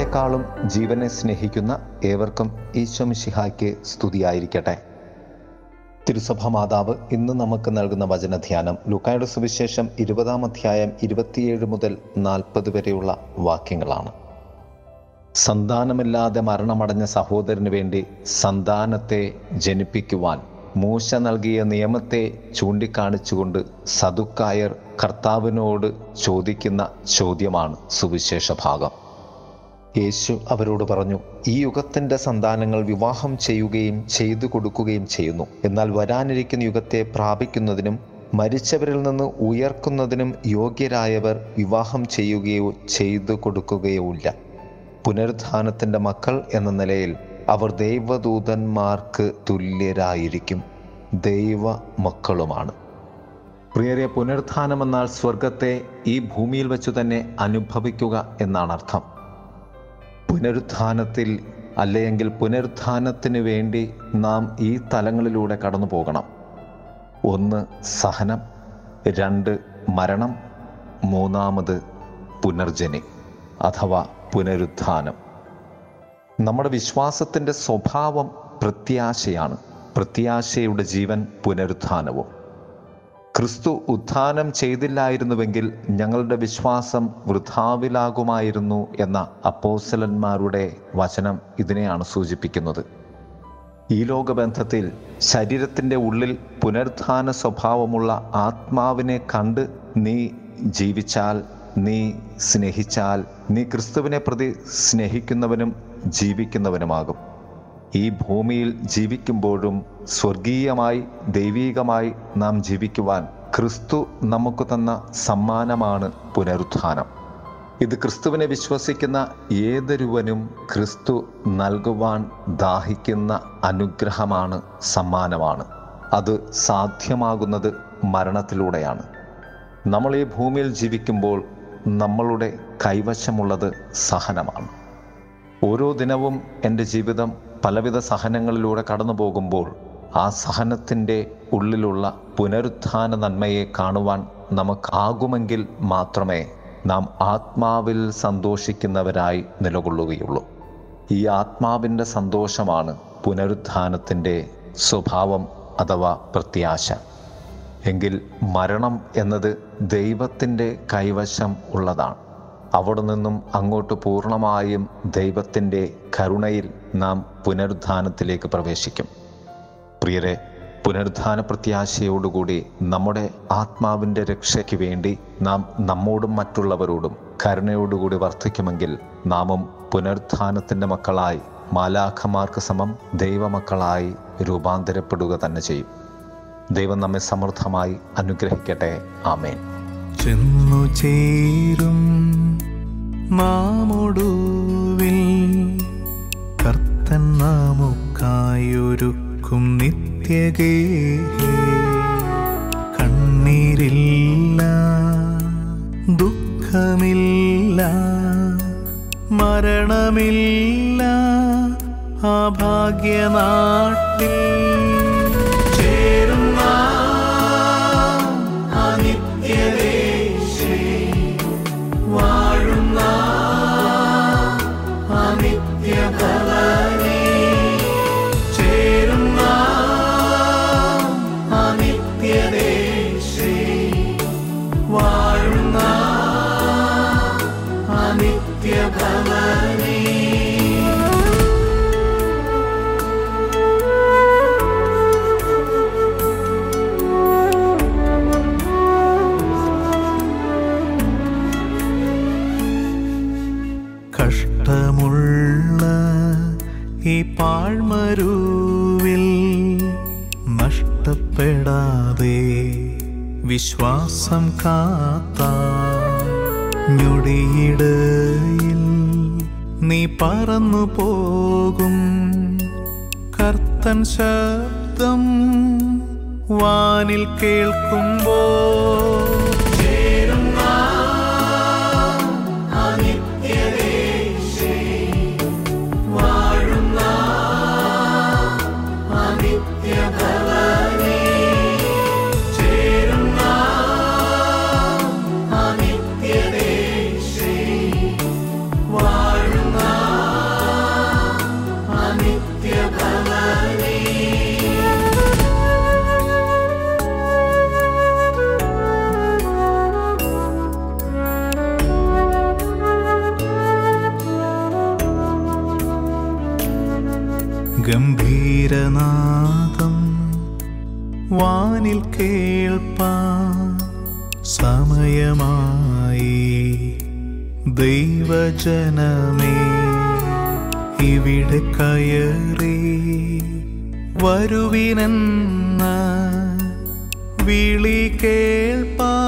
മരണത്തെക്കാളും ജീവനെ സ്നേഹിക്കുന്ന ഏവർക്കും ഈശ്വമിഷിഹായ്ക്ക് സ്തുതിയായിരിക്കട്ടെ. തിരുസഭ മാതാവ് ഇന്ന് നമുക്ക് നൽകുന്ന വചനധ്യാനം ലുക്കായുടെ സുവിശേഷം ഇരുപതാം അധ്യായം ഇരുപത്തിയേഴ് മുതൽ നാൽപ്പത് വരെയുള്ള വാക്യങ്ങളാണ്. സന്താനമില്ലാതെ മരണമടഞ്ഞ സഹോദരന് വേണ്ടി സന്താനത്തെ ജനിപ്പിക്കുവാൻ മൂശ നൽകിയ നിയമത്തെ ചൂണ്ടിക്കാണിച്ചുകൊണ്ട് സതുക്കായർ കർത്താവിനോട് ചോദിക്കുന്ന ചോദ്യമാണ് സുവിശേഷ ഭാഗം. യേശു അവരോട് പറഞ്ഞു ഈ യുഗത്തിന്റെ സന്താനങ്ങൾ വിവാഹം ചെയ്യുകയും ചെയ്തു കൊടുക്കുകയും ചെയ്യുന്നു. എന്നാൽ വരാനിരിക്കുന്ന യുഗത്തെ പ്രാപിക്കുന്നതിനും മരിച്ചവരിൽ നിന്ന് ഉയർക്കുന്നതിനും യോഗ്യരായവർ വിവാഹം ചെയ്യുകയോ ചെയ്തു കൊടുക്കുകയോ ഇല്ല. പുനരുത്ഥാനത്തിന്റെ മക്കൾ എന്ന നിലയിൽ അവർ ദൈവദൂതന്മാർക്ക് തുല്യരായിരിക്കും. ദൈവ മക്കളുമാണ് പ്രിയരെ പുനരുത്ഥാനമെന്നാൽ സ്വർഗത്തെ ഈ ഭൂമിയിൽ വെച്ചു തന്നെ അനുഭവിക്കുക എന്നാണ് അർത്ഥം പുനരുത്ഥാനത്തിൽ അല്ലെങ്കിൽ പുനരുത്ഥാനത്തിന് വേണ്ടി നാം ഈ തലങ്ങളിലൂടെ കടന്നു പോകണം. ഒന്ന് സഹനം. രണ്ട് മരണം. മൂന്നാമത് പുനർജനി അഥവാ പുനരുത്ഥാനം. നമ്മുടെ വിശ്വാസത്തിന്റെ സ്വഭാവം പ്രത്യാശയാണ്. പ്രത്യാശയുടെ ജീവൻ പുനരുത്ഥാനവും. ക്രിസ്തു ഉത്ഥാനം ചെയ്തില്ലായിരുന്നുവെങ്കിൽ ഞങ്ങളുടെ വിശ്വാസം വൃഥാവിലാകുമായിരുന്നു എന്ന അപ്പോസലന്മാരുടെ വചനം ഇതിനെയാണ് സൂചിപ്പിക്കുന്നത്. ഈ ലോകബന്ധത്തിൽ ശരീരത്തിന്റെ ഉള്ളിൽ പുനരുത്ഥാന സ്വഭാവമുള്ള ആത്മാവിനെ കണ്ട് നീ ജീവിച്ചാൽ നീ സ്നേഹിച്ചാൽ നീ ക്രിസ്തുവിനെ പ്രതി സ്നേഹിക്കുന്നവനും ജീവിക്കുന്നവനുമാകും. ഈ ഭൂമിയിൽ ജീവിക്കുമ്പോഴും സ്വർഗീയമായി ദൈവീകമായി നാം ജീവിക്കുവാൻ ക്രിസ്തു നമുക്ക് തന്ന സമ്മാനമാണ് പുനരുത്ഥാനം. ഇത് ക്രിസ്തുവിനെ വിശ്വസിക്കുന്ന ഏതൊരുവനും ക്രിസ്തു നൽകുവാൻ ദാഹിക്കുന്ന അനുഗ്രഹമാണ് സമ്മാനമാണ്. അത് സാധ്യമാകുന്നത് മരണത്തിലൂടെയാണ്. നമ്മൾ ഈ ഭൂമിയിൽ ജീവിക്കുമ്പോൾ നമ്മളുടെ കൈവശമുള്ളത് സഹനമാണ്. ഓരോ ദിനവും എന്റെ ജീവിതം പലവിധ സഹനങ്ങളിലൂടെ കടന്നു പോകുമ്പോൾ ആ സഹനത്തിന്റെ ഉള്ളിലുള്ള പുനരുത്ഥാന നന്മയെ കാണുവാൻ നമുക്കാകുമെങ്കിൽ മാത്രമേ നാം ആത്മാവിൽ സന്തോഷിക്കുന്നവരായി നിലകൊള്ളുകയുള്ളൂ. ഈ ആത്മാവിന്റെ സന്തോഷമാണ് പുനരുത്ഥാനത്തിന്റെ സ്വഭാവം അഥവാ പ്രത്യാശ. എങ്കിൽ മരണം എന്നത് ദൈവത്തിന്റെ കൈവശം ഉള്ളതാണ്. അവിടെ നിന്നും അങ്ങോട്ട് പൂർണമായും ദൈവത്തിന്റെ കരുണയിൽ നാം പുനരുദ്ധാനത്തിലേക്ക് പ്രവേശിക്കും. പ്രിയരെ പുനരുദ്ധാന പ്രത്യാശയോടുകൂടി നമ്മുടെ ആത്മാവിന്റെ രക്ഷയ്ക്ക് വേണ്ടി നാം നമ്മോടും മറ്റുള്ളവരോടും കരുണയോടുകൂടി വർദ്ധിക്കുമെങ്കിൽ നാമും പുനരുദ്ധാനത്തിന്റെ മക്കളായി മാലാഖമാർക്ക് സമം ദൈവമക്കളായി രൂപാന്തരപ്പെടുക തന്നെ ചെയ്യും. ദൈവം നമ്മെ സമൃദ്ധമായി അനുഗ്രഹിക്കട്ടെ. ആമേൻ. ചെന്നു ചേരും മാമൊടുവിൽ കർത്തൻ നാമുക്കായൊരുക്കും നിത്യകേ കണ്ണീരില്ല ദുഃഖമില്ല മരണമില്ല ആ ഭാഗ്യനാട്ടിൽ Hello. പാഴ്മരുവിൽ നഷ്ടപ്പെടാതെ വിശ്വാസം കാത്ത ഞൊടിയിടയിൽ നീ പറന്നു പോകും. കർത്തൻ ശബ്ദം വാനിൽ കേൾക്കുമ്പോ വാനിൽ കേൾപ്പാ സമയമായി. ദൈവജനമേ ഇവിടെ കയറി വരുവിനെന്ന വിളി കേൾപ്പാനൊരുക്കമാണോ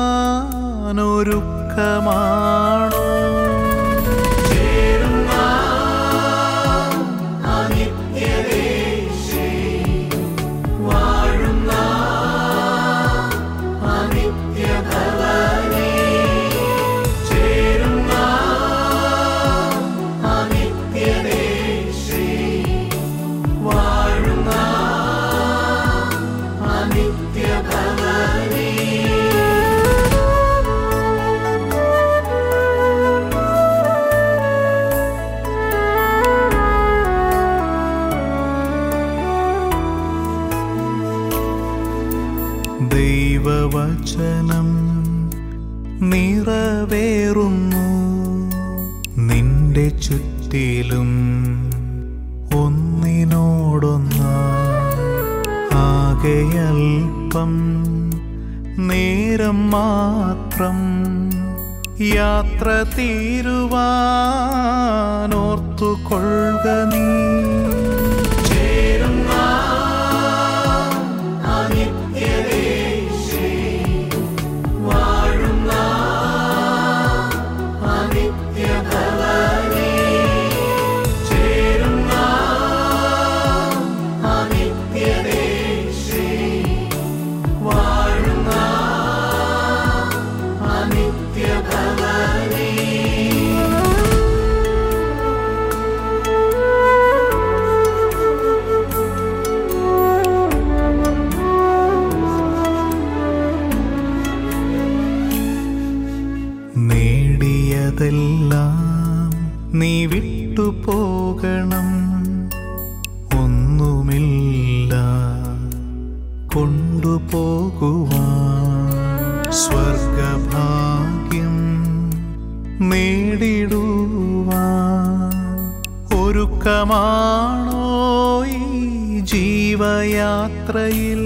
ദൈവവചനം നിറവേറുന്നു. നിന്റെ ചുറ്റിലും ഒന്നിനോടൊന്ന്. ആകെയൽപ്പം നേരം മാത്രം യാത്ര തീരുവാനോർത്തുകൊള്ളുക നീ. നീ വിട്ടുപോകണം ഒന്നുമില്ല. കൊണ്ടുപോകുവാൻ സ്വർഗഭാഗ്യം നേടിടുവാൻ ഒരുക്കമാണോ ഈ ജീവയാത്രയിൽ?